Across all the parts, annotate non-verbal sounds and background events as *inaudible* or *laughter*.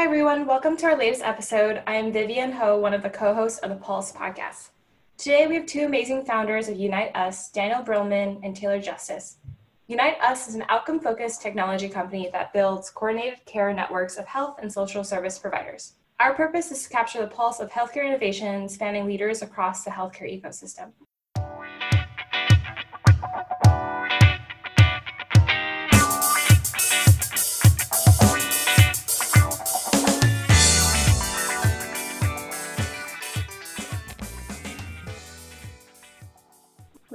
Hi, everyone. Welcome to our latest episode. I am Vivien Ho, one of the co hosts of the Pulse podcast. Today, we have two amazing founders of Unite Us, Daniel Brillman and Taylor Justice. Unite Us is an outcome focused technology company that builds coordinated care networks of health and social service providers. Our purpose is to capture the pulse of healthcare innovation spanning leaders across the healthcare ecosystem.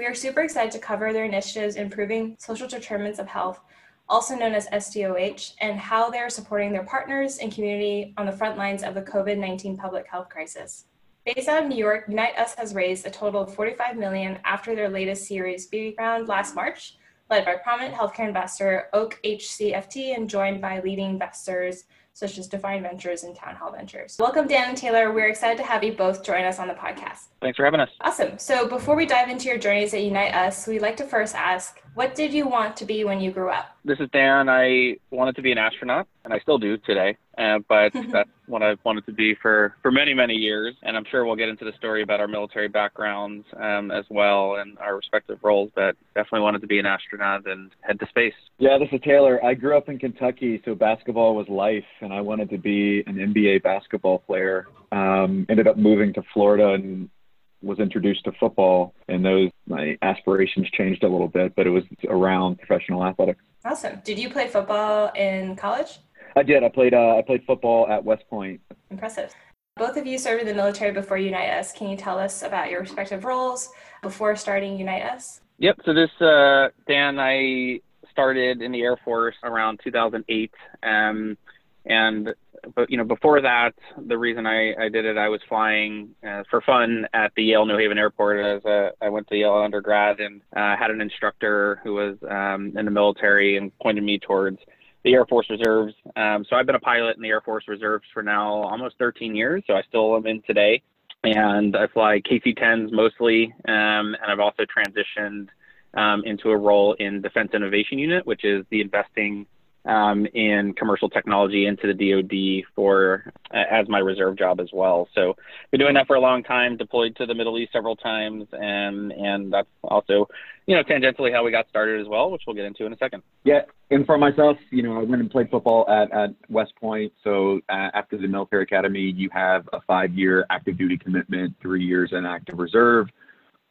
We are super excited to cover their initiatives improving social determinants of health, also known as SDOH, and how they are supporting their partners and community on the front lines of the COVID 19 public health crisis. Based out of New York, Unite Us has raised a total of 45 million after their latest Series B round last March, led by prominent healthcare investor Oak HC/FT and joined by leading investors such as Define Ventures and Town Hall Ventures. Welcome, Dan and Taylor. We're excited to have you both join us on the podcast. Thanks for having us. Awesome. So, before we dive into your journeys at Unite Us, we'd like to first ask what did you want to be when you grew up? This is Dan. I wanted to be an astronaut, and I still do today. Uh, but *laughs* that's what I've wanted to be for, for many, many years. And I'm sure we'll get into the story about our military backgrounds um, as well and our respective roles. But definitely wanted to be an astronaut and head to space. Yeah, this is Taylor. I grew up in Kentucky, so basketball was life, and I wanted to be an NBA basketball player. Um, ended up moving to Florida and was introduced to football, and those my aspirations changed a little bit, but it was around professional athletics. Awesome. Did you play football in college? I did. I played. Uh, I played football at West Point. Impressive. Both of you served in the military before Unite Us. Can you tell us about your respective roles before starting Unite Us? Yep. So this, uh, Dan, I started in the Air Force around 2008, um, and but you know before that, the reason I, I did it, I was flying uh, for fun at the Yale New Haven Airport as a, I went to Yale undergrad and uh, had an instructor who was um, in the military and pointed me towards the Air Force Reserves. Um, so I've been a pilot in the Air Force Reserves for now almost 13 years. So I still am in today, and I fly KC-10s mostly, um, and I've also transitioned um, into a role in Defense Innovation Unit, which is the investing um, in commercial technology into the DoD for uh, as my reserve job as well. So been doing that for a long time. Deployed to the Middle East several times, and and that's also you know tangentially how we got started as well, which we'll get into in a second. Yeah, and for myself, you know, I went and played football at at West Point. So uh, after the military academy, you have a five year active duty commitment, three years in active reserve.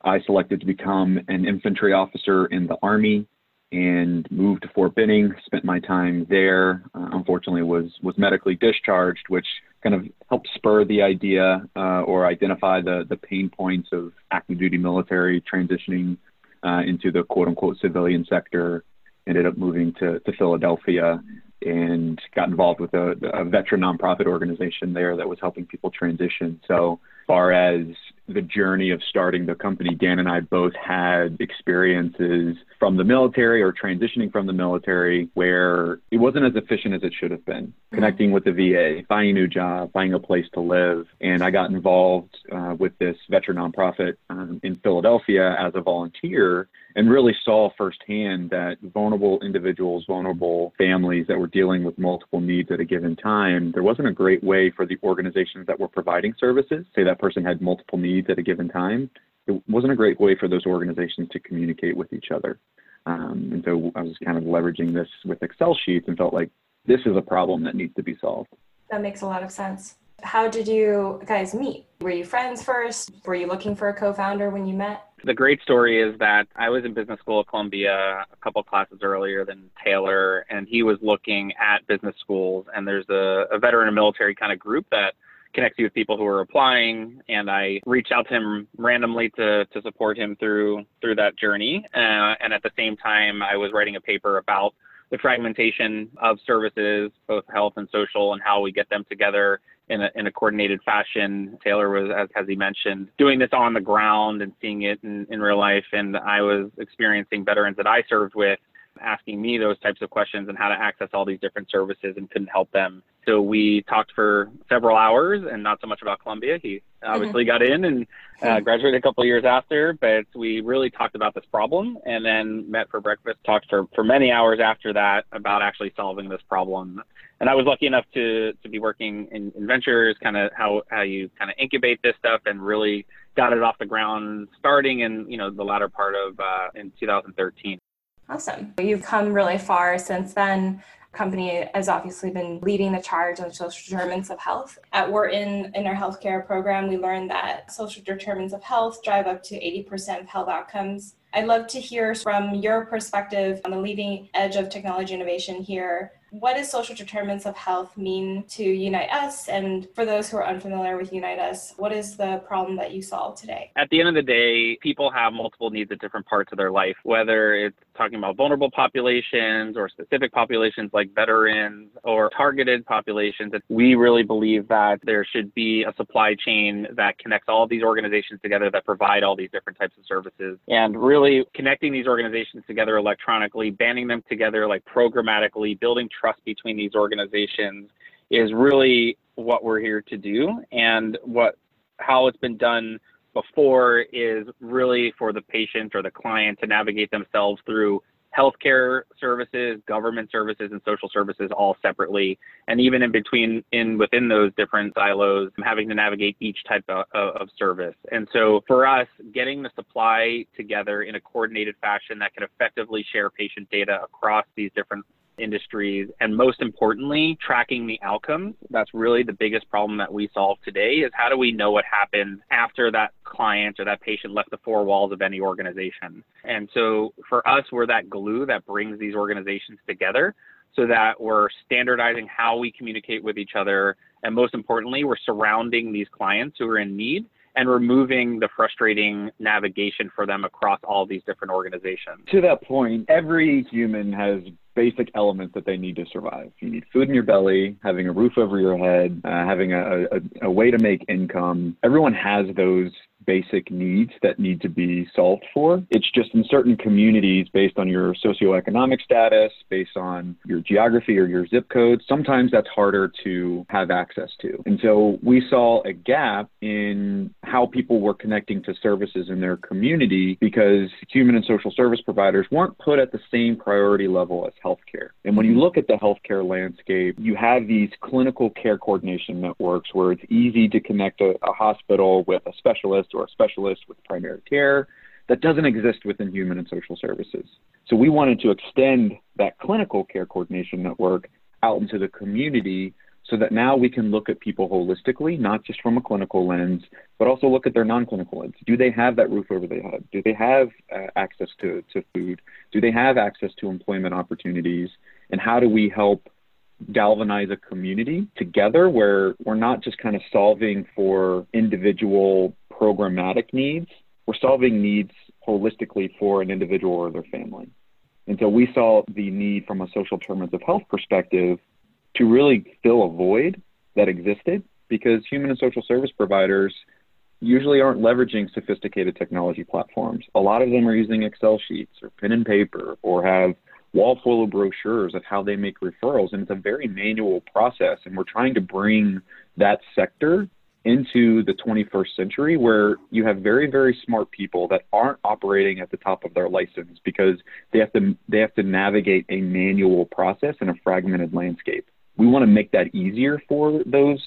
I selected to become an infantry officer in the Army and moved to Fort Benning. Spent my time there. Uh, unfortunately, was was medically discharged, which kind of helped spur the idea uh, or identify the the pain points of active duty military transitioning uh, into the quote unquote civilian sector. Ended up moving to to Philadelphia and got involved with a, a veteran nonprofit organization there that was helping people transition. So, far as the journey of starting the company, Dan and I both had experiences from the military or transitioning from the military where it wasn't as efficient as it should have been. Mm-hmm. Connecting with the VA, finding a new job, finding a place to live. And I got involved uh, with this veteran nonprofit um, in Philadelphia as a volunteer and really saw firsthand that vulnerable individuals, vulnerable families that were dealing with multiple needs at a given time, there wasn't a great way for the organizations that were providing services, say that person had multiple needs at a given time, it wasn't a great way for those organizations to communicate with each other. Um, and so I was kind of leveraging this with Excel sheets and felt like this is a problem that needs to be solved. That makes a lot of sense. How did you guys meet? Were you friends first? Were you looking for a co founder when you met? The great story is that I was in business school at Columbia a couple classes earlier than Taylor, and he was looking at business schools. And there's a, a veteran and military kind of group that connects you with people who are applying and I reached out to him randomly to, to support him through through that journey. Uh, and at the same time, I was writing a paper about the fragmentation of services, both health and social, and how we get them together in a, in a coordinated fashion. Taylor was, as, as he mentioned, doing this on the ground and seeing it in, in real life. And I was experiencing veterans that I served with asking me those types of questions and how to access all these different services and couldn't help them. So we talked for several hours and not so much about Columbia. He obviously mm-hmm. got in and uh, graduated a couple of years after, but we really talked about this problem and then met for breakfast, talked for, for many hours after that about actually solving this problem. And I was lucky enough to, to be working in, in ventures, kind of how, how you kind of incubate this stuff and really got it off the ground starting in, you know, the latter part of uh, in 2013. Awesome. You've come really far since then. Company has obviously been leading the charge on social determinants of health. At Wharton, in our healthcare program, we learned that social determinants of health drive up to 80% of health outcomes. I'd love to hear from your perspective on the leading edge of technology innovation here what does social determinants of health mean to Unite Us? And for those who are unfamiliar with Unite Us, what is the problem that you solve today? At the end of the day, people have multiple needs at different parts of their life, whether it's talking about vulnerable populations or specific populations like veterans or targeted populations. We really believe that there should be a supply chain that connects all these organizations together that provide all these different types of services. And really connecting these organizations together electronically, banding them together like programmatically, building trust between these organizations is really what we're here to do. And what how it's been done before is really for the patient or the client to navigate themselves through healthcare services, government services, and social services all separately. And even in between, in within those different silos, having to navigate each type of, of, service. And so for us, getting the supply together in a coordinated fashion that can effectively share patient data across these different industries and most importantly tracking the outcomes that's really the biggest problem that we solve today is how do we know what happened after that client or that patient left the four walls of any organization and so for us we're that glue that brings these organizations together so that we're standardizing how we communicate with each other and most importantly we're surrounding these clients who are in need and removing the frustrating navigation for them across all these different organizations. To that point, every human has basic elements that they need to survive. You need food in your belly, having a roof over your head, uh, having a, a, a way to make income. Everyone has those basic needs that need to be solved for. It's just in certain communities, based on your socioeconomic status, based on your geography or your zip code, sometimes that's harder to have access to. And so we saw a gap in how people were connecting to services in their community because human and social service providers weren't put at the same priority level as healthcare. And when you look at the healthcare landscape, you have these clinical care coordination networks where it's easy to connect a, a hospital with a specialist or a specialist with primary care that doesn't exist within human and social services. So we wanted to extend that clinical care coordination network out into the community so that now we can look at people holistically, not just from a clinical lens, but also look at their non-clinical lens. Do they have that roof over their head? Do they have uh, access to, to food? Do they have access to employment opportunities? And how do we help galvanize a community together where we're not just kind of solving for individual programmatic needs, we're solving needs holistically for an individual or their family. And so we saw the need from a social determinants of health perspective to really fill a void that existed because human and social service providers usually aren't leveraging sophisticated technology platforms. A lot of them are using Excel sheets or pen and paper or have wall full of brochures of how they make referrals. And it's a very manual process. And we're trying to bring that sector into the 21st century where you have very very smart people that aren't operating at the top of their license because they have to they have to navigate a manual process in a fragmented landscape. We want to make that easier for those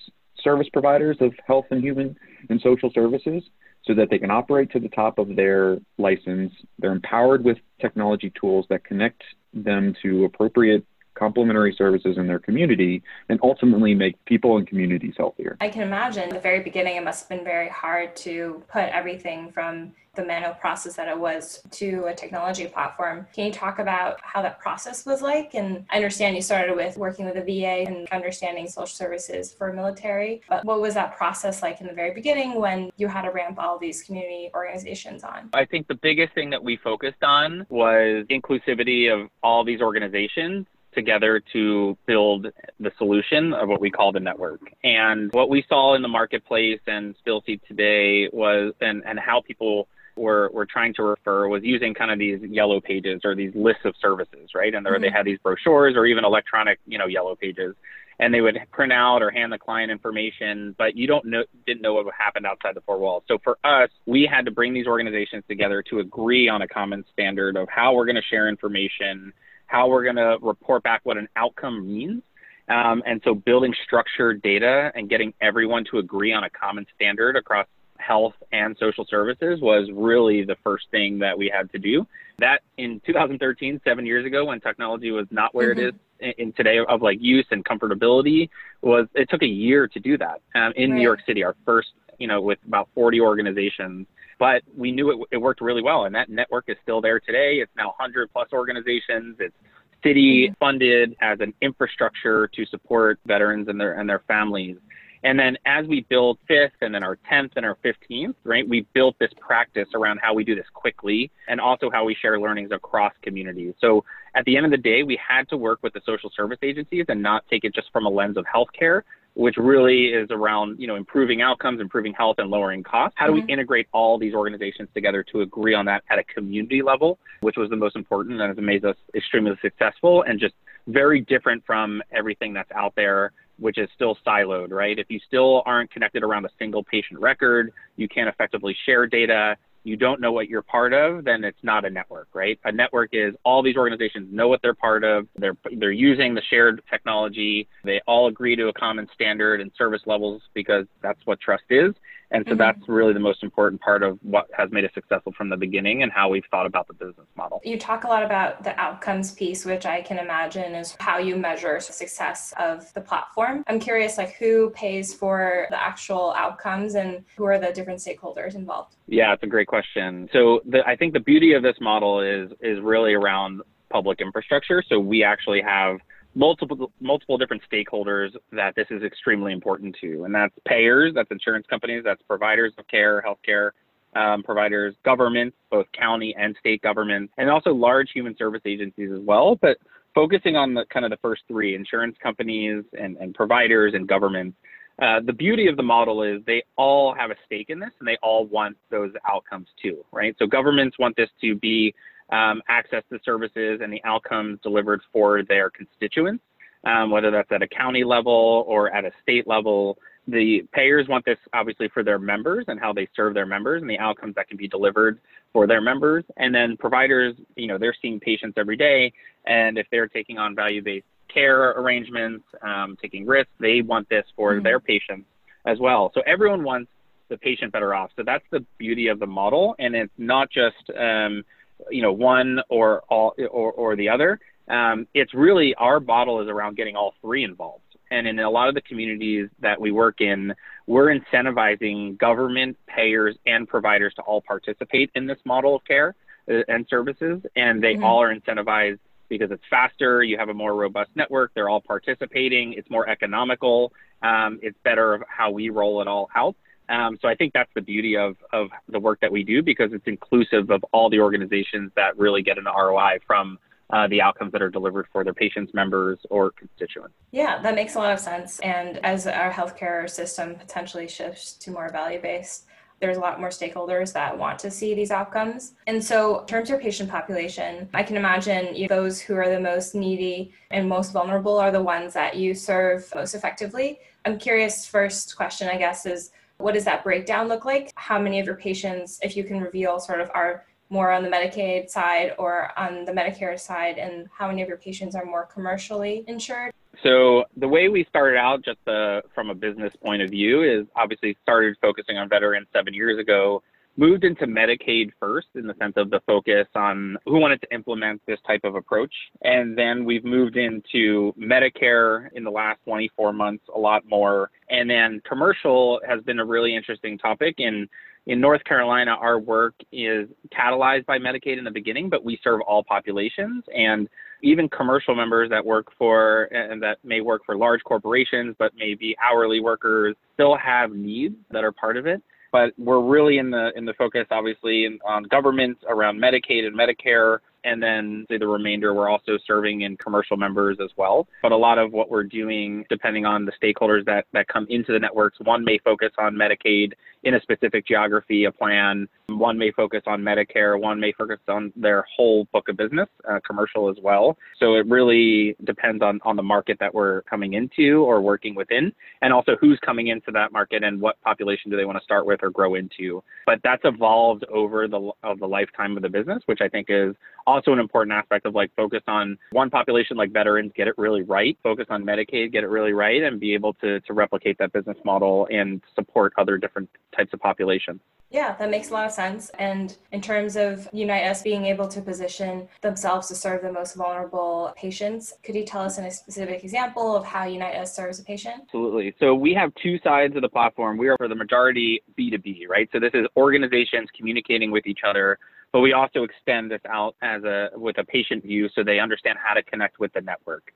service providers of health and human and social services so that they can operate to the top of their license. They're empowered with technology tools that connect them to appropriate complementary services in their community and ultimately make people and communities healthier. I can imagine the very beginning it must have been very hard to put everything from the manual process that it was to a technology platform. Can you talk about how that process was like? And I understand you started with working with the VA and understanding social services for military, but what was that process like in the very beginning when you had to ramp all these community organizations on? I think the biggest thing that we focused on was inclusivity of all these organizations together to build the solution of what we call the network. And what we saw in the marketplace and still see today was, and, and how people were, were trying to refer was using kind of these yellow pages or these lists of services, right? And there, mm-hmm. they had these brochures or even electronic, you know, yellow pages. And they would print out or hand the client information, but you don't know, didn't know what happened outside the four walls. So for us, we had to bring these organizations together to agree on a common standard of how we're going to share information, how we're going to report back what an outcome means. Um, and so building structured data and getting everyone to agree on a common standard across health and social services was really the first thing that we had to do. That in 2013, seven years ago, when technology was not where mm-hmm. it is in, in, today of like use and comfortability, was it took a year to do that um, in right. New York City, our first, you know, with about 40 organizations. But we knew it, it worked really well, and that network is still there today. It's now 100 plus organizations. It's city funded as an infrastructure to support veterans and their and their families. And then as we build fifth and then our 10th and our 15th, right, we built this practice around how we do this quickly and also how we share learnings across communities. So at the end of the day, we had to work with the social service agencies and not take it just from a lens of healthcare, which really is around, you know, improving outcomes, improving health and lowering costs. How do mm-hmm. we integrate all these organizations together to agree on that at a community level, which was the most important and has made us extremely successful and just very different from everything that's out there which is still siloed, right? If you still aren't connected around a single patient record, you can't effectively share data, you don't know what you're part of, then it's not a network, right? A network is all these organizations know what they're part of, they're they're using the shared technology, they all agree to a common standard and service levels because that's what trust is. And so mm-hmm. that's really the most important part of what has made us successful from the beginning and how we've thought about the business model. You talk a lot about the outcomes piece, which I can imagine is how you measure success of the platform. I'm curious, like who pays for the actual outcomes and who are the different stakeholders involved? Yeah, it's a great question. So the, I think the beauty of this model is is really around public infrastructure. So we actually have multiple multiple different stakeholders that this is extremely important to, and that's payers, that's insurance companies, that's providers of care, healthcare um, providers, governments, both county and state governments, and also large human service agencies as well. But focusing on the kind of the first three, insurance companies and, and providers and governments. Uh, the beauty of the model is they all have a stake in this and they all want those outcomes too, right? So governments want this to be um, access to services and the outcomes delivered for their constituents, um, whether that's at a county level or at a state level. The payers want this obviously for their members and how they serve their members and the outcomes that can be delivered for their members. And then providers, you know, they're seeing patients every day, and if they're taking on value-based care arrangements, um, taking risks, they want this for mm-hmm. their patients as well. So everyone wants the patient better off. So that's the beauty of the model, and it's not just um, you know one or all or, or the other. Um, it's really our model is around getting all three involved. And in a lot of the communities that we work in, we're incentivizing government, payers, and providers to all participate in this model of care uh, and services. And they mm-hmm. all are incentivized because it's faster, you have a more robust network, they're all participating, it's more economical, um, it's better how we roll it all out. Um, so I think that's the beauty of, of the work that we do because it's inclusive of all the organizations that really get an ROI from uh, the outcomes that are delivered for their patients, members, or constituents. Yeah, that makes a lot of sense. And as our healthcare system potentially shifts to more value based, there's a lot more stakeholders that want to see these outcomes. And so, in terms of your patient population, I can imagine you, those who are the most needy and most vulnerable are the ones that you serve most effectively. I'm curious, first question, I guess, is what does that breakdown look like? How many of your patients, if you can reveal, sort of are more on the Medicaid side or on the Medicare side, and how many of your patients are more commercially insured? So the way we started out, just uh, from a business point of view, is obviously started focusing on veterans seven years ago. Moved into Medicaid first in the sense of the focus on who wanted to implement this type of approach. And then we've moved into Medicare in the last 24 months a lot more. And then commercial has been a really interesting topic. In, in North Carolina, our work is catalyzed by Medicaid in the beginning, but we serve all populations. And even commercial members that work for and that may work for large corporations but may be hourly workers still have needs that are part of it but we're really in the in the focus obviously in, on government around medicaid and medicare and then say the remainder we're also serving in commercial members as well. But a lot of what we're doing depending on the stakeholders that that come into the networks one may focus on medicaid in a specific geography a plan One may focus on Medicare, one may focus on their whole book of business, uh, commercial as well. So it really depends on, on the market that we're coming into or working within, and also who's coming into that market and what population do they want to start with or grow into. But that's evolved over the of the lifetime of the business, which I think is also an important aspect of like focus on one population like veterans, get it really right, focus on Medicaid, get it really right, and be able to to replicate that business model and support other different types of populations. Yeah, that makes a lot of sense. And in terms of Unite Us being able to position themselves to serve the most vulnerable patients, could you tell us in a specific example of how Unite Us serves a patient? Absolutely. So we have two sides of the platform. We are for the majority B2B, right? So this is organizations communicating with each other, but we also extend this out as a with a patient view so they understand how to connect with the network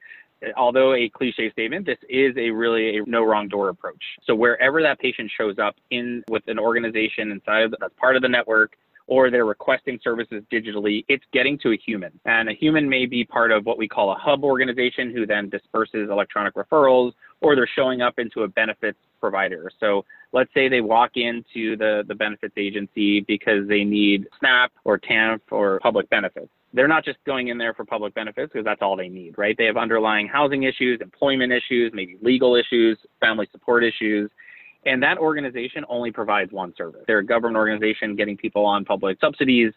although a cliche statement, this is a really a no wrong door approach. So wherever that patient shows up in with an organization inside that's part of the network, or they're requesting services digitally, it's getting to a human. And a human may be part of what we call a hub organization who then disperses electronic referrals, or they're showing up into a benefits provider. So let's say they walk into the, the benefits agency because they need SNAP or TANF or public benefits they're not just going in there for public benefits because that's all they need, right? They have underlying housing issues, employment issues, maybe legal issues, family support issues. And that organization only provides one service. They're a government organization getting people on public subsidies.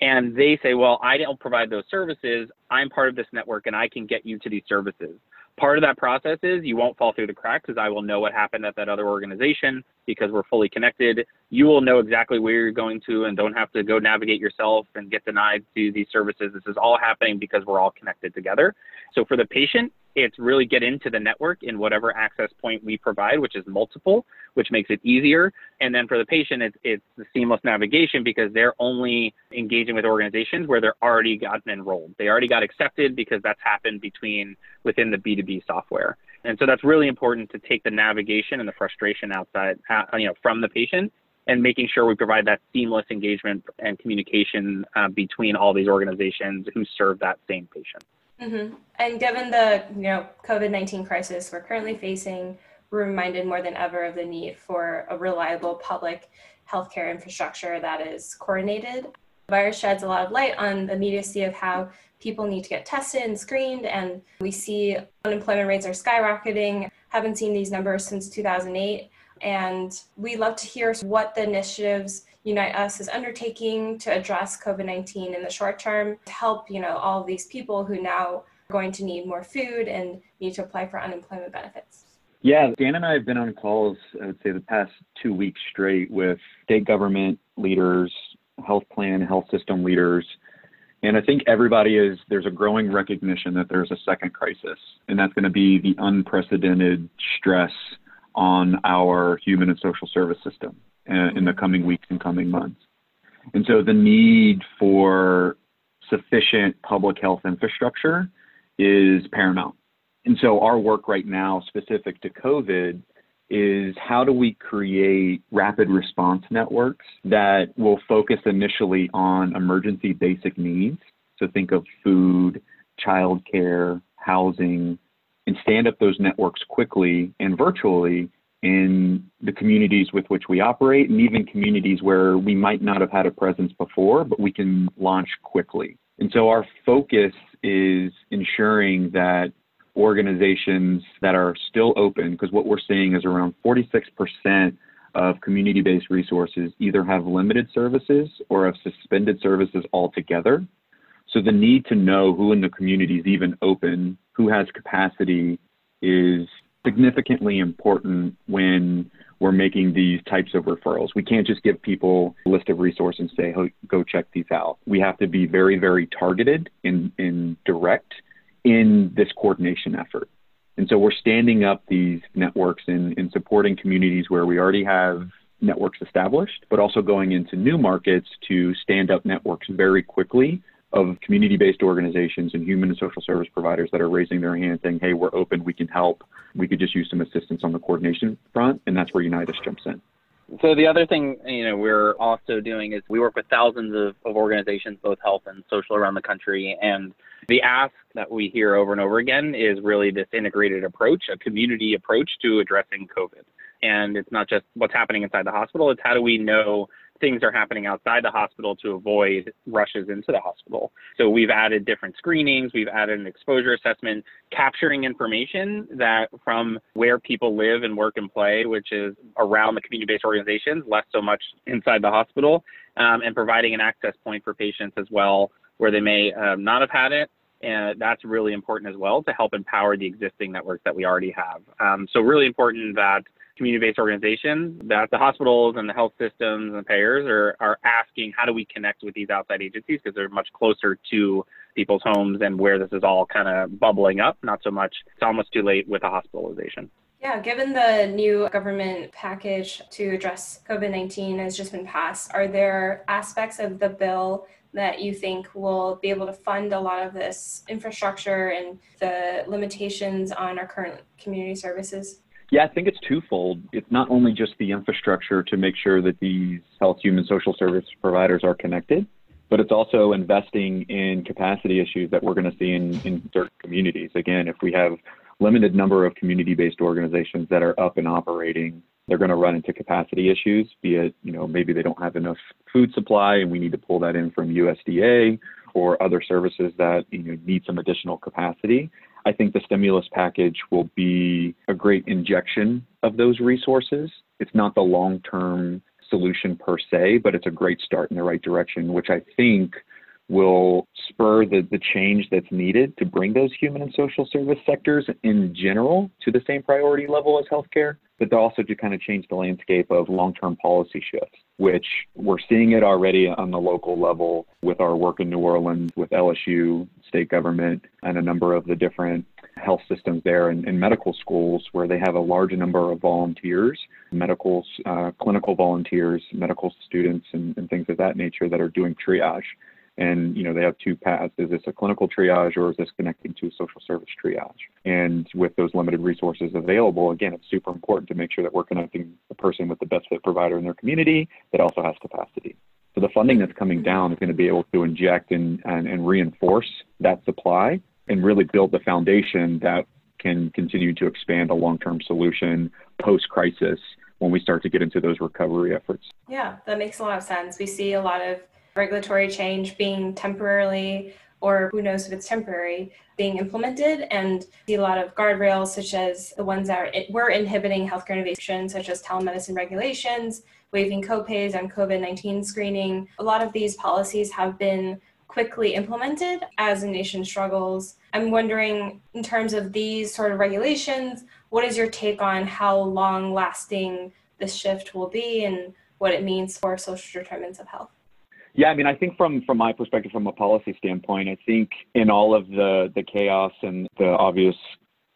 And they say, well, I don't provide those services. I'm part of this network and I can get you to these services. Part of that process is you won't fall through the cracks because I will know what happened at that other organization because we're fully connected. You will know exactly where you're going to and don't have to go navigate yourself and get denied to these services. This is all happening because we're all connected together. So for the patient, it's really get into the network in whatever access point we provide, which is multiple, which makes it easier. And then for the patient, it's, it's the seamless navigation because they're only engaging with organizations where they're already gotten enrolled. They already got accepted because that's happened between within the B2B software. And so that's really important to take the navigation and the frustration outside, uh, you know, from the patient and making sure we provide that seamless engagement and communication uh, between all these organizations who serve that same patient. Mm-hmm. And given the you know COVID nineteen crisis we're currently facing, we're reminded more than ever of the need for a reliable public healthcare infrastructure that is coordinated. The virus sheds a lot of light on the immediacy of how people need to get tested and screened, and we see unemployment rates are skyrocketing. Haven't seen these numbers since 2008. And we love to hear what the initiatives Unite Us is undertaking to address COVID-19 in the short term to help, you know, all of these people who now are going to need more food and need to apply for unemployment benefits. Yeah, Dan and I have been on calls, I would say, the past two weeks straight with state government leaders, health plan, health system leaders. And I think everybody is, there's a growing recognition that there's a second crisis, and that's going to be the unprecedented stress on our human and social service system Uh, in the coming weeks and coming months. And so the need for sufficient public health infrastructure is paramount. And so our work right now, specific to COVID, is how do we create rapid response networks that will focus initially on emergency basic needs. So think of food, childcare, housing, and stand up those networks quickly and virtually in the communities with which we operate and even communities where we might not have had a presence before, but we can launch quickly. And so our focus is ensuring that organizations that are still open, because what we're seeing is around 46% of community based resources either have limited services or have suspended services altogether. So the need to know who in the community is even open, who has capacity, is significantly important when we're making these types of referrals. We can't just give people a list of resources and say, go check these out. We have to be very, very targeted and, and direct in this coordination effort. And so we're standing up these networks and, and supporting communities where we already have networks established, but also going into new markets to stand up networks very quickly of community based organizations and human and social service providers that are raising their hand saying, hey, we're open, we can help. We could just use some assistance on the coordination front. And that's where Unite Us jumps in. So the other thing, you know, we're also doing is we work with thousands of, of organizations, both health and social around the country. And the ask that we hear over and over again is really this integrated approach, a community approach to addressing COVID. And it's not just what's happening inside the hospital, it's how do we know things are happening outside the hospital to avoid rushes into the hospital. So we've added different screenings, we've added an exposure assessment, capturing information that from where people live and work and play, which is around the community-based organizations, less so much inside the hospital, um, and providing an access point for patients as well where they may um, not have had it and that's really important as well to help empower the existing networks that we already have. Um, so really important that community-based organizations, that the hospitals and the health systems and payers are, are asking how do we connect with these outside agencies because they're much closer to people's homes and where this is all kind of bubbling up, not so much it's almost too late with a hospitalization. Yeah, given the new government package to address COVID 19 has just been passed, are there aspects of the bill that you think will be able to fund a lot of this infrastructure and the limitations on our current community services? Yeah, I think it's twofold. It's not only just the infrastructure to make sure that these health, human, social service providers are connected, but it's also investing in capacity issues that we're going to see in, in certain communities. Again, if we have limited number of community-based organizations that are up and operating, they're going to run into capacity issues, be it, you know, maybe they don't have enough food supply and we need to pull that in from USDA or other services that you know, need some additional capacity. I think the stimulus package will be a great injection of those resources. It's not the long term solution per se, but it's a great start in the right direction, which I think will spur the, the change that's needed to bring those human and social service sectors in general to the same priority level as healthcare, but also to kind of change the landscape of long term policy shifts, which we're seeing it already on the local level with our work in New Orleans, with LSU, state government, and a number of the different health systems there and, and medical schools where they have a large number of volunteers, medical, uh, clinical volunteers, medical students, and, and things of that nature that are doing triage and you know they have two paths is this a clinical triage or is this connecting to a social service triage and with those limited resources available again it's super important to make sure that we're connecting the person with the best fit provider in their community that also has capacity so the funding that's coming mm-hmm. down is going to be able to inject and, and, and reinforce that supply and really build the foundation that can continue to expand a long-term solution post-crisis when we start to get into those recovery efforts. Yeah, that makes a lot of sense. We see a lot of regulatory change being temporarily or who knows if it's temporary being implemented. And see a lot of guardrails such as the ones that are, were inhibiting healthcare innovation such as telemedicine regulations waiving copays on covid-19 screening. A lot of these policies have been quickly implemented as the nation struggles. I'm wondering in terms of these sort of regulations what is your take on how long lasting this shift will be and what it means for social determinants of health yeah, I mean, I think from from my perspective, from a policy standpoint, I think in all of the the chaos and the obvious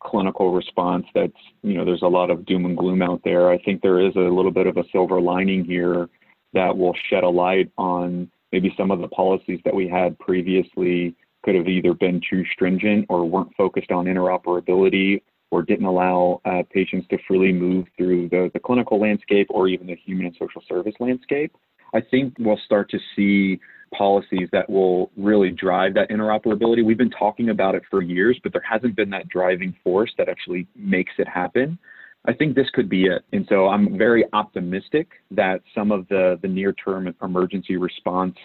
clinical response, that's you know, there's a lot of doom and gloom out there. I think there is a little bit of a silver lining here that will shed a light on maybe some of the policies that we had previously could have either been too stringent or weren't focused on interoperability or didn't allow uh, patients to freely move through the, the clinical landscape or even the human and social service landscape. I think we'll start to see policies that will really drive that interoperability. We've been talking about it for years, but there hasn't been that driving force that actually makes it happen. I think this could be it. And so I'm very optimistic that some of the, the near term emergency response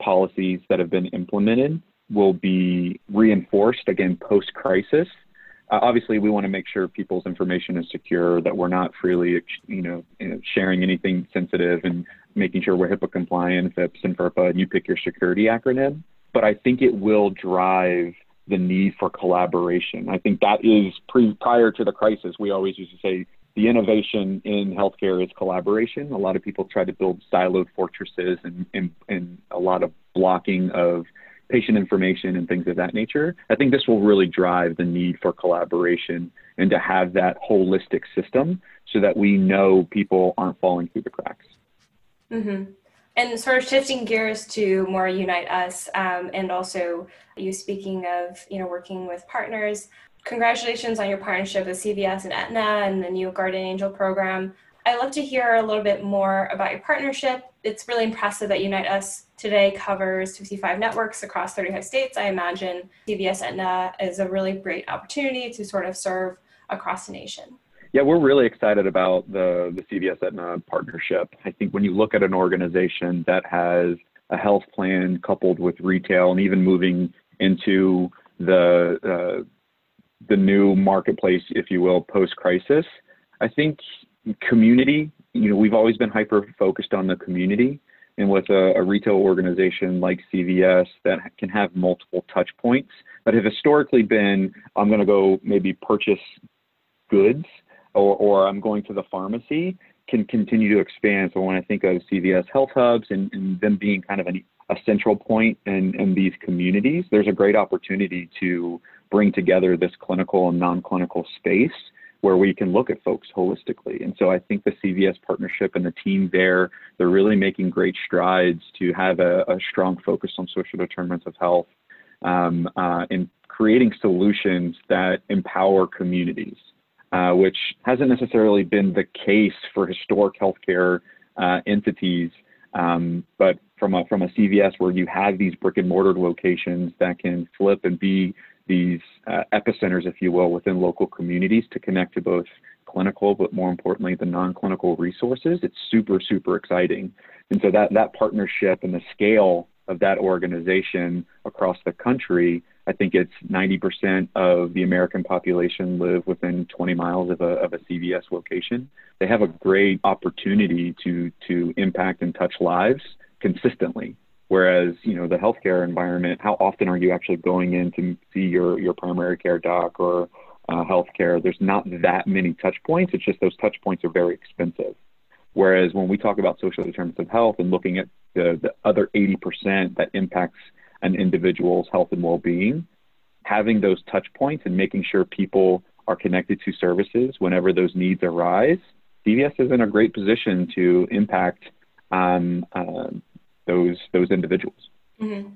policies that have been implemented will be reinforced again post crisis. Uh, obviously, we want to make sure people's information is secure, that we're not freely, you know, sharing anything sensitive and making sure we're HIPAA compliant, FIPS and FERPA, and you pick your security acronym. But I think it will drive the need for collaboration. I think that is pre, prior to the crisis. We always used to say the innovation in healthcare is collaboration. A lot of people try to build siloed fortresses and, and, and a lot of blocking of patient information and things of that nature. I think this will really drive the need for collaboration and to have that holistic system so that we know people aren't falling through the cracks. Mm-hmm. And sort of shifting gears to more Unite Us, um, and also you speaking of you know working with partners. Congratulations on your partnership with CVS and Aetna and the new Guardian Angel program. I'd love to hear a little bit more about your partnership. It's really impressive that Unite Us today covers 55 networks across 35 states. I imagine CVS Aetna is a really great opportunity to sort of serve across the nation. Yeah, we're really excited about the, the CVS Aetna partnership. I think when you look at an organization that has a health plan coupled with retail and even moving into the uh, the new marketplace, if you will, post crisis, I think community. You know, we've always been hyper focused on the community, and with a, a retail organization like CVS that can have multiple touch points that have historically been, I'm going to go maybe purchase goods or, or I'm going to the pharmacy can continue to expand. So when I think of CVS Health Hubs and, and them being kind of an, a central point in, in these communities, there's a great opportunity to bring together this clinical and non-clinical space where we can look at folks holistically. And so I think the CVS partnership and the team there, they're really making great strides to have a, a strong focus on social determinants of health um, uh, and creating solutions that empower communities. Uh, which hasn't necessarily been the case for historic healthcare uh, entities. Um, but from a, from a CVS where you have these brick and mortar locations that can flip and be these uh, epicenters, if you will, within local communities to connect to both clinical, but more importantly, the non-clinical resources, it's super, super exciting. And so that, that partnership and the scale of that organization across the country I think it's 90% of the American population live within 20 miles of a, of a CVS location. They have a great opportunity to, to impact and touch lives consistently. Whereas, you know, the healthcare environment, how often are you actually going in to see your, your primary care doc or uh, healthcare? There's not that many touch points. It's just those touch points are very expensive. Whereas when we talk about social determinants of health and looking at the, the other 80% that impacts an individual's health and well-being, having those touch points and making sure people are connected to services whenever those needs arise, CVS is in a great position to impact um, uh, those those individuals. Mm-hmm.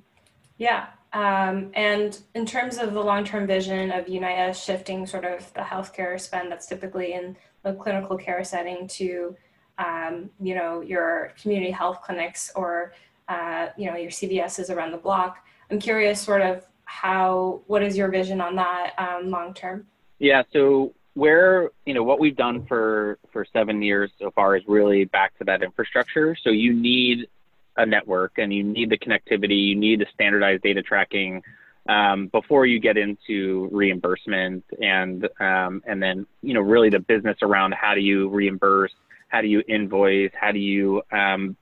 Yeah, um, and in terms of the long-term vision of Unite Us shifting sort of the healthcare spend that's typically in the clinical care setting to, um, you know, your community health clinics or uh, you know, your CVSs around the block. I'm curious sort of how, what is your vision on that um, long term? Yeah, so where, you know, what we've done for, for seven years so far is really back to that infrastructure. So you need a network and you need the connectivity, you need the standardized data tracking um, before you get into reimbursement and um, and then you know really the business around how do you reimburse, how do you invoice, how do you um,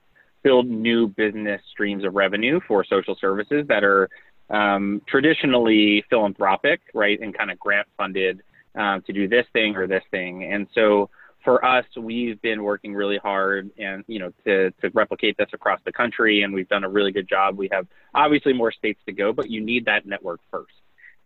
build new business streams of revenue for social services that are um, traditionally philanthropic, right, and kind of grant funded uh, to do this thing or this thing. And so for us, we've been working really hard and you know to to replicate this across the country, and we've done a really good job. We have obviously more states to go, but you need that network first.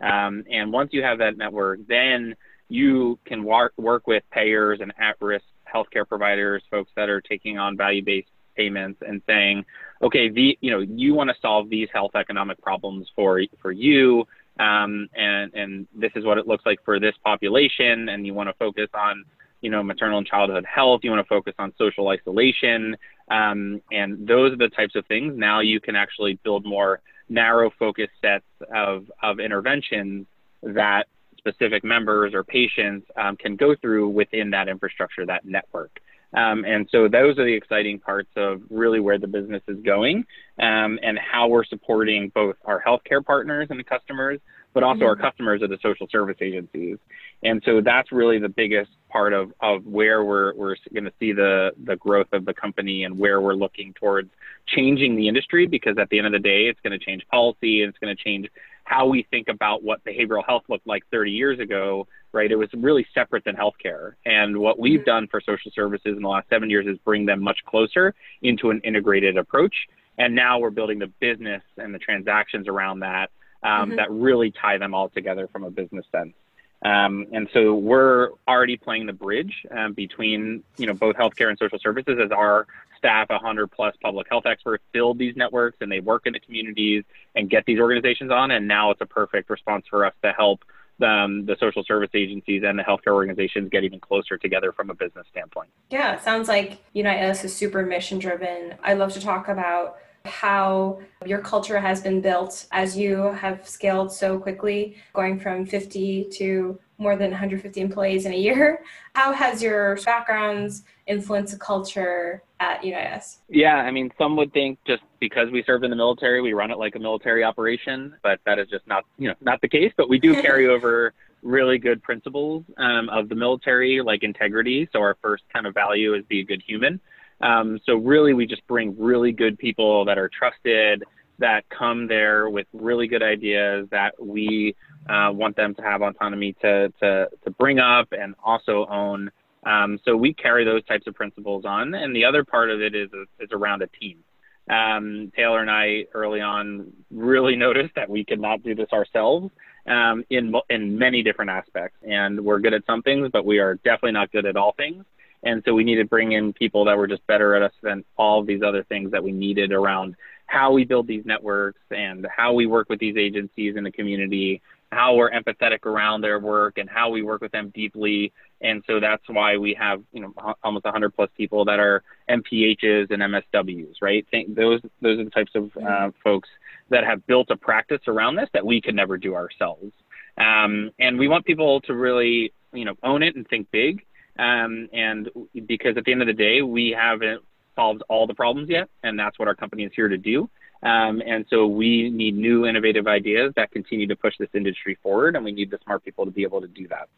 Um, and once you have that network, then you can work work with payers and at-risk healthcare providers, folks that are taking on value-based payments and saying, okay, the you know you want to solve these health economic problems for for you, um, and and this is what it looks like for this population, and you want to focus on you know maternal and childhood health. You want to focus on social isolation, um, and those are the types of things. Now you can actually build more narrow focus sets of of interventions that specific members or patients um, can go through within that infrastructure, that network. Um, and so those are the exciting parts of really where the business is going um, and how we're supporting both our healthcare partners and the customers, but also mm-hmm. our customers at the social service agencies. And so that's really the biggest part of, of where we're, we're going to see the, the growth of the company and where we're looking towards changing the industry because at the end of the day, it's going to change policy and it's going to change how we think about what behavioral health looked like 30 years ago, right? It was really separate than healthcare. And what we've mm-hmm. done for social services in the last seven years is bring them much closer into an integrated approach. And now we're building the business and the transactions around that um, mm-hmm. that really tie them all together from a business sense. Um, and so we're already playing the bridge um, between you know both healthcare and social services as our staff, 100 plus public health experts, build these networks and they work in the communities and get these organizations on. And now it's a perfect response for us to help um, the social service agencies and the healthcare organizations get even closer together from a business standpoint. Yeah, it sounds like Unite Us is super mission driven. I love to talk about how your culture has been built as you have scaled so quickly, going from 50 to more than 150 employees in a year. *laughs* How has your backgrounds influenced the culture at Unite Us? Yeah, I mean, some would think just because we serve in the military, we run it like a military operation, but that is just not, you know, not the case. But we do *laughs* carry over really good principles um, of the military, like integrity. So our first kind of value is be a good human. Um, so really, we just bring really good people that are trusted, that come there with really good ideas that we uh, want them to have autonomy to, to, to bring up and also own. Um, so we carry those types of principles on. And the other part of it is, is around a team. Um, Taylor and I early on really *laughs* noticed that we could not do this ourselves um, in, in many different aspects. And we're good at some things, but we are definitely not good at all things. And so we needed to bring in people that were just better at us than all of these other things that we needed around how we build these networks and how we work with these agencies in the community, how we're empathetic around their work and how we work with them deeply. And so that's why we have, you know, almost 100 plus people that are MPHs and MSWs, right? Those those are the types of uh, folks that have built a practice around this that we could never do ourselves. Um, and we want people to really, you know, own it and think big. Um, and because at the end of the day, we haven't solved all the problems yet, and that's what our company is here to do. Um, and so we need new innovative ideas that continue to push this industry forward, and we need the smart people to be able to do that.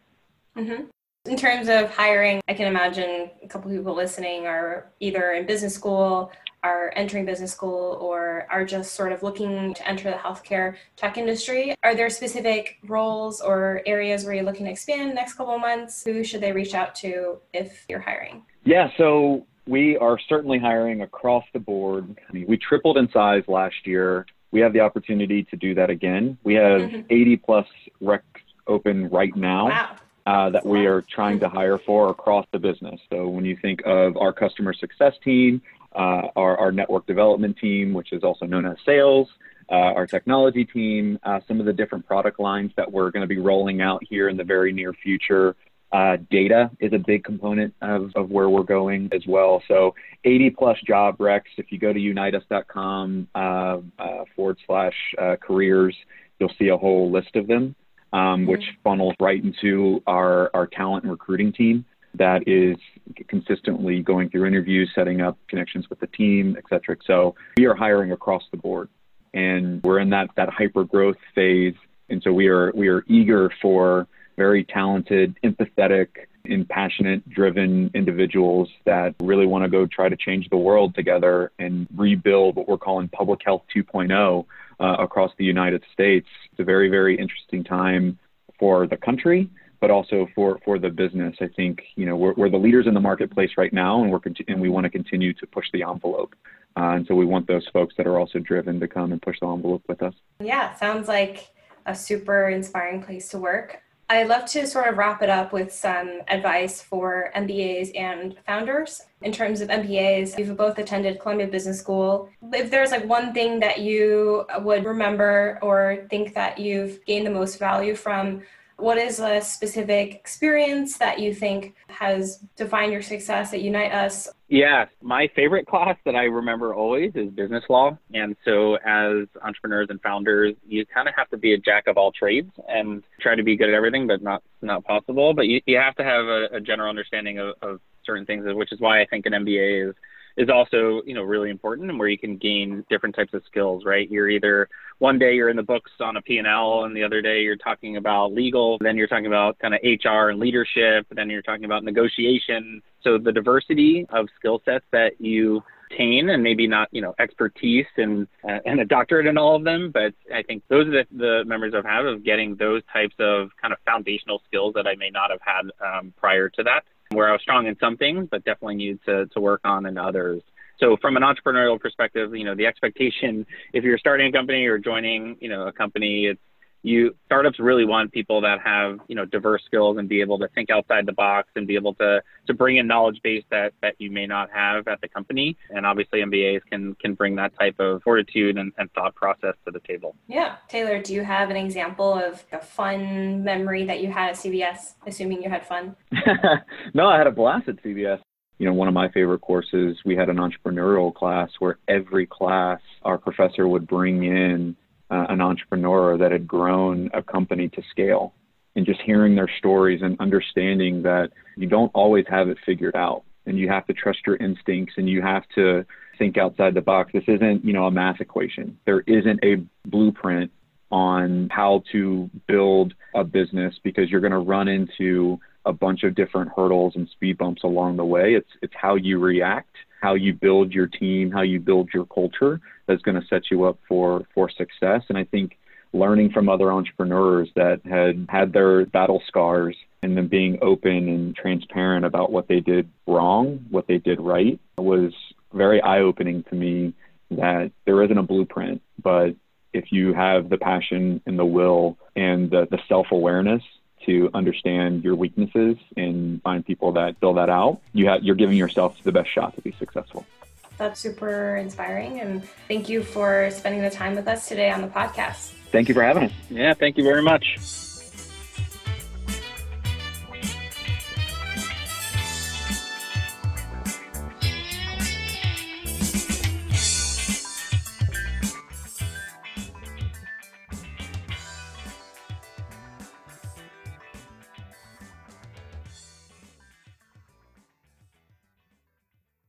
Mm-hmm. In terms of hiring, I can imagine a couple people listening are either in business school, are entering business school, or are just sort of looking to enter the healthcare tech industry. Are there specific roles or areas where you're looking to expand next couple of months? Who should they reach out to if you're hiring? Yeah, so we are certainly hiring across the board. I mean, we tripled in size last year. We have the opportunity to do that again. We have mm-hmm. 80 plus recs open right now. Wow. Uh, that we are trying to hire for across the business. So when you think of our customer success team, uh, our, our, network development team, which is also known as sales, uh, our technology team, uh, some of the different product lines that we're going to be rolling out here in the very near future, uh, data is a big component of, of where we're going as well. So 80 plus job recs. If you go to uniteus.com uh, uh, forward slash uh, careers, you'll see a whole list of them, um, mm-hmm. which funnels right into our, our talent and recruiting team that is consistently going through interviews, setting up connections with the team, et cetera. So we are hiring across the board and we're in that, that hyper growth phase. And so we are, we are eager for very talented, empathetic, and passionate, driven individuals that really want to go try to change the world together and rebuild what we're calling public health 2.0 uh, across the United States. It's a very, very interesting time for the country, but also for, for the business. I think you know we're, we're the leaders in the marketplace right now, and we're conti- and we want to continue to push the envelope. Uh, and so we want those folks that are also driven to come and push the envelope with us. Yeah, sounds like a super inspiring place to work. I'd love to sort of wrap it up with some advice for MBAs and founders. In terms of MBAs, you've both attended Columbia Business School. If there's like one thing that you would remember or think that you've gained the most value from what is a specific experience that you think has defined your success at Unite Us? Yeah, my favorite class that I remember always is business law. And so, as entrepreneurs and founders, you kind of have to be a jack of all trades and try to be good at everything, but not not possible. But you, you have to have a, a general understanding of, of certain things, which is why I think an MBA is is also you know really important and where you can gain different types of skills right? You're either one day you're in the books on a p&l and the other day you're talking about legal then you're talking about kind of hr and leadership then you're talking about negotiation. So the diversity of skill sets that you attain and maybe not you know expertise and uh, and a doctorate in all of them but i think those are the, the memories i've had of getting those types of kind of foundational skills that i may not have had um, prior to that where I was strong in some things, but definitely needed to, to work on in others. So from an entrepreneurial perspective, you know, the expectation if you're starting a company or joining, you know, a company, it's you startups really want people that have you know diverse skills and be able to think outside the box and be able to to bring in knowledge base that that you may not have at the company. And obviously mbas can can bring that type of fortitude and, and thought process to the table. Yeah. Taylor do you have an example of a fun memory that you had at cbs assuming you had fun? *laughs* No i had a blast at cbs you know, one of my favorite courses, we had an entrepreneurial class where every class our professor would bring in uh, an entrepreneur that had grown a company to scale. and just hearing their stories and understanding that you don't always have it figured out and you have to trust your instincts and you have to think outside the box. This isn't, you know, a math equation. There isn't a blueprint on how to build a business because you're going to run into a bunch of different hurdles and speed bumps along the way. It's it's how you react, how you build your team, how you build your culture that's going to set you up for for success. And I think learning from other entrepreneurs that had had their battle scars and then being open and transparent about what they did wrong, what they did right was very eye opening to me that there isn't a blueprint, but if you have the passion and the will and the, the self awareness to understand your weaknesses and find people that fill that out, you have, you're giving yourself the best shot to be successful. That's super inspiring. And thank you for spending the time with us today on the podcast. Thank you for having us. Yeah, thank you very much.